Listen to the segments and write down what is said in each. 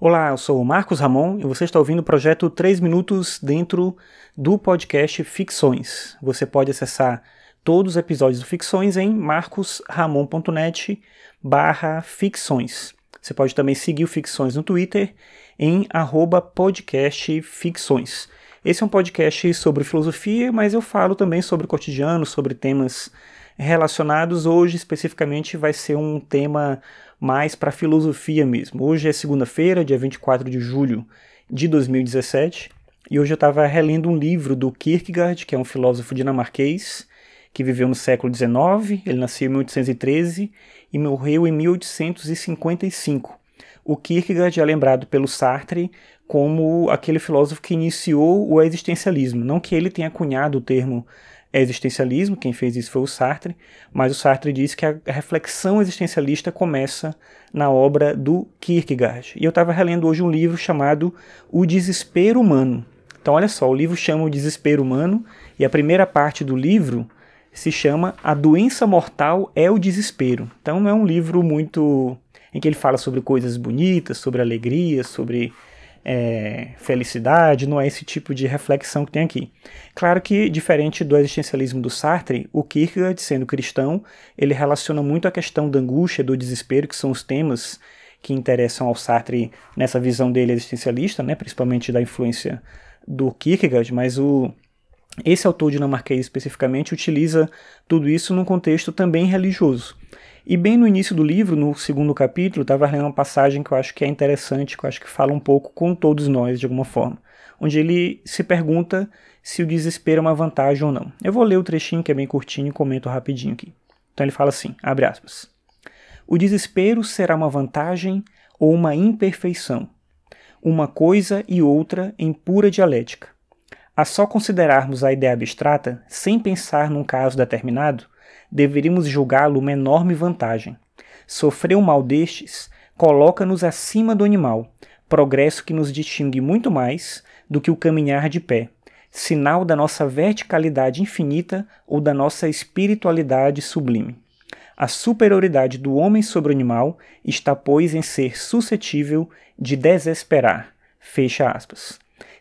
Olá, eu sou o Marcos Ramon e você está ouvindo o projeto 3 Minutos dentro do podcast Ficções. Você pode acessar todos os episódios do Ficções em marcosramon.net barra ficções. Você pode também seguir o Ficções no Twitter em arroba podcastficções. Esse é um podcast sobre filosofia, mas eu falo também sobre o cotidiano, sobre temas relacionados. Hoje, especificamente, vai ser um tema mais para filosofia mesmo. Hoje é segunda-feira, dia 24 de julho de 2017, e hoje eu estava relendo um livro do Kierkegaard, que é um filósofo dinamarquês que viveu no século XIX, ele nasceu em 1813 e morreu em 1855. O Kierkegaard é lembrado pelo Sartre como aquele filósofo que iniciou o existencialismo. Não que ele tenha cunhado o termo existencialismo, quem fez isso foi o Sartre, mas o Sartre diz que a reflexão existencialista começa na obra do Kierkegaard. E eu estava relendo hoje um livro chamado O Desespero Humano. Então, olha só, o livro chama O Desespero Humano, e a primeira parte do livro se chama A Doença Mortal é o Desespero. Então, não é um livro muito. em que ele fala sobre coisas bonitas, sobre alegria, sobre é, felicidade, não é esse tipo de reflexão que tem aqui. Claro que, diferente do existencialismo do Sartre, o Kierkegaard, sendo cristão, ele relaciona muito a questão da angústia, do desespero, que são os temas que interessam ao Sartre nessa visão dele existencialista, né, principalmente da influência do Kierkegaard, mas o, esse autor dinamarquês especificamente utiliza tudo isso num contexto também religioso. E bem no início do livro, no segundo capítulo, estava lendo uma passagem que eu acho que é interessante, que eu acho que fala um pouco com todos nós de alguma forma, onde ele se pergunta se o desespero é uma vantagem ou não. Eu vou ler o trechinho que é bem curtinho e comento rapidinho aqui. Então ele fala assim, abre aspas. O desespero será uma vantagem ou uma imperfeição, uma coisa e outra em pura dialética. A só considerarmos a ideia abstrata, sem pensar num caso determinado, deveríamos julgá-lo uma enorme vantagem. Sofrer um mal destes coloca-nos acima do animal, progresso que nos distingue muito mais do que o caminhar de pé, sinal da nossa verticalidade infinita ou da nossa espiritualidade sublime. A superioridade do homem sobre o animal está, pois, em ser suscetível de desesperar. Fecha aspas.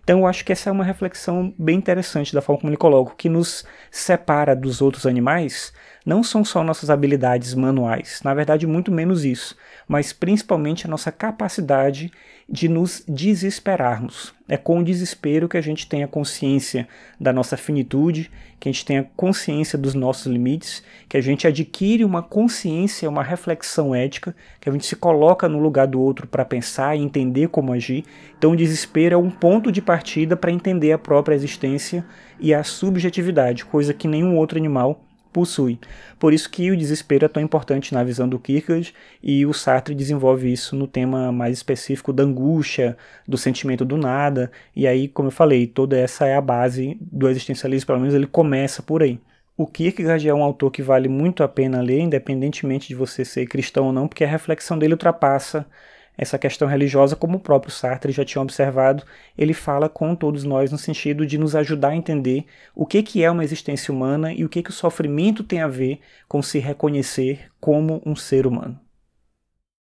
Então eu acho que essa é uma reflexão bem interessante da forma como ele coloca. O que nos separa dos outros animais não são só nossas habilidades manuais, na verdade, muito menos isso, mas principalmente a nossa capacidade de nos desesperarmos. É com o desespero que a gente tem a consciência da nossa finitude, que a gente tem a consciência dos nossos limites, que a gente adquire uma consciência, uma reflexão ética, que a gente se coloca no lugar do outro para pensar e entender como agir. Então, o desespero é um ponto de partida para entender a própria existência e a subjetividade, coisa que nenhum outro animal possui. Por isso que o desespero é tão importante na visão do Kierkegaard e o Sartre desenvolve isso no tema mais específico da angústia, do sentimento do nada, e aí, como eu falei, toda essa é a base do existencialismo, pelo menos ele começa por aí. O Kierkegaard é um autor que vale muito a pena ler, independentemente de você ser cristão ou não, porque a reflexão dele ultrapassa essa questão religiosa, como o próprio Sartre já tinha observado, ele fala com todos nós no sentido de nos ajudar a entender o que, que é uma existência humana e o que, que o sofrimento tem a ver com se reconhecer como um ser humano.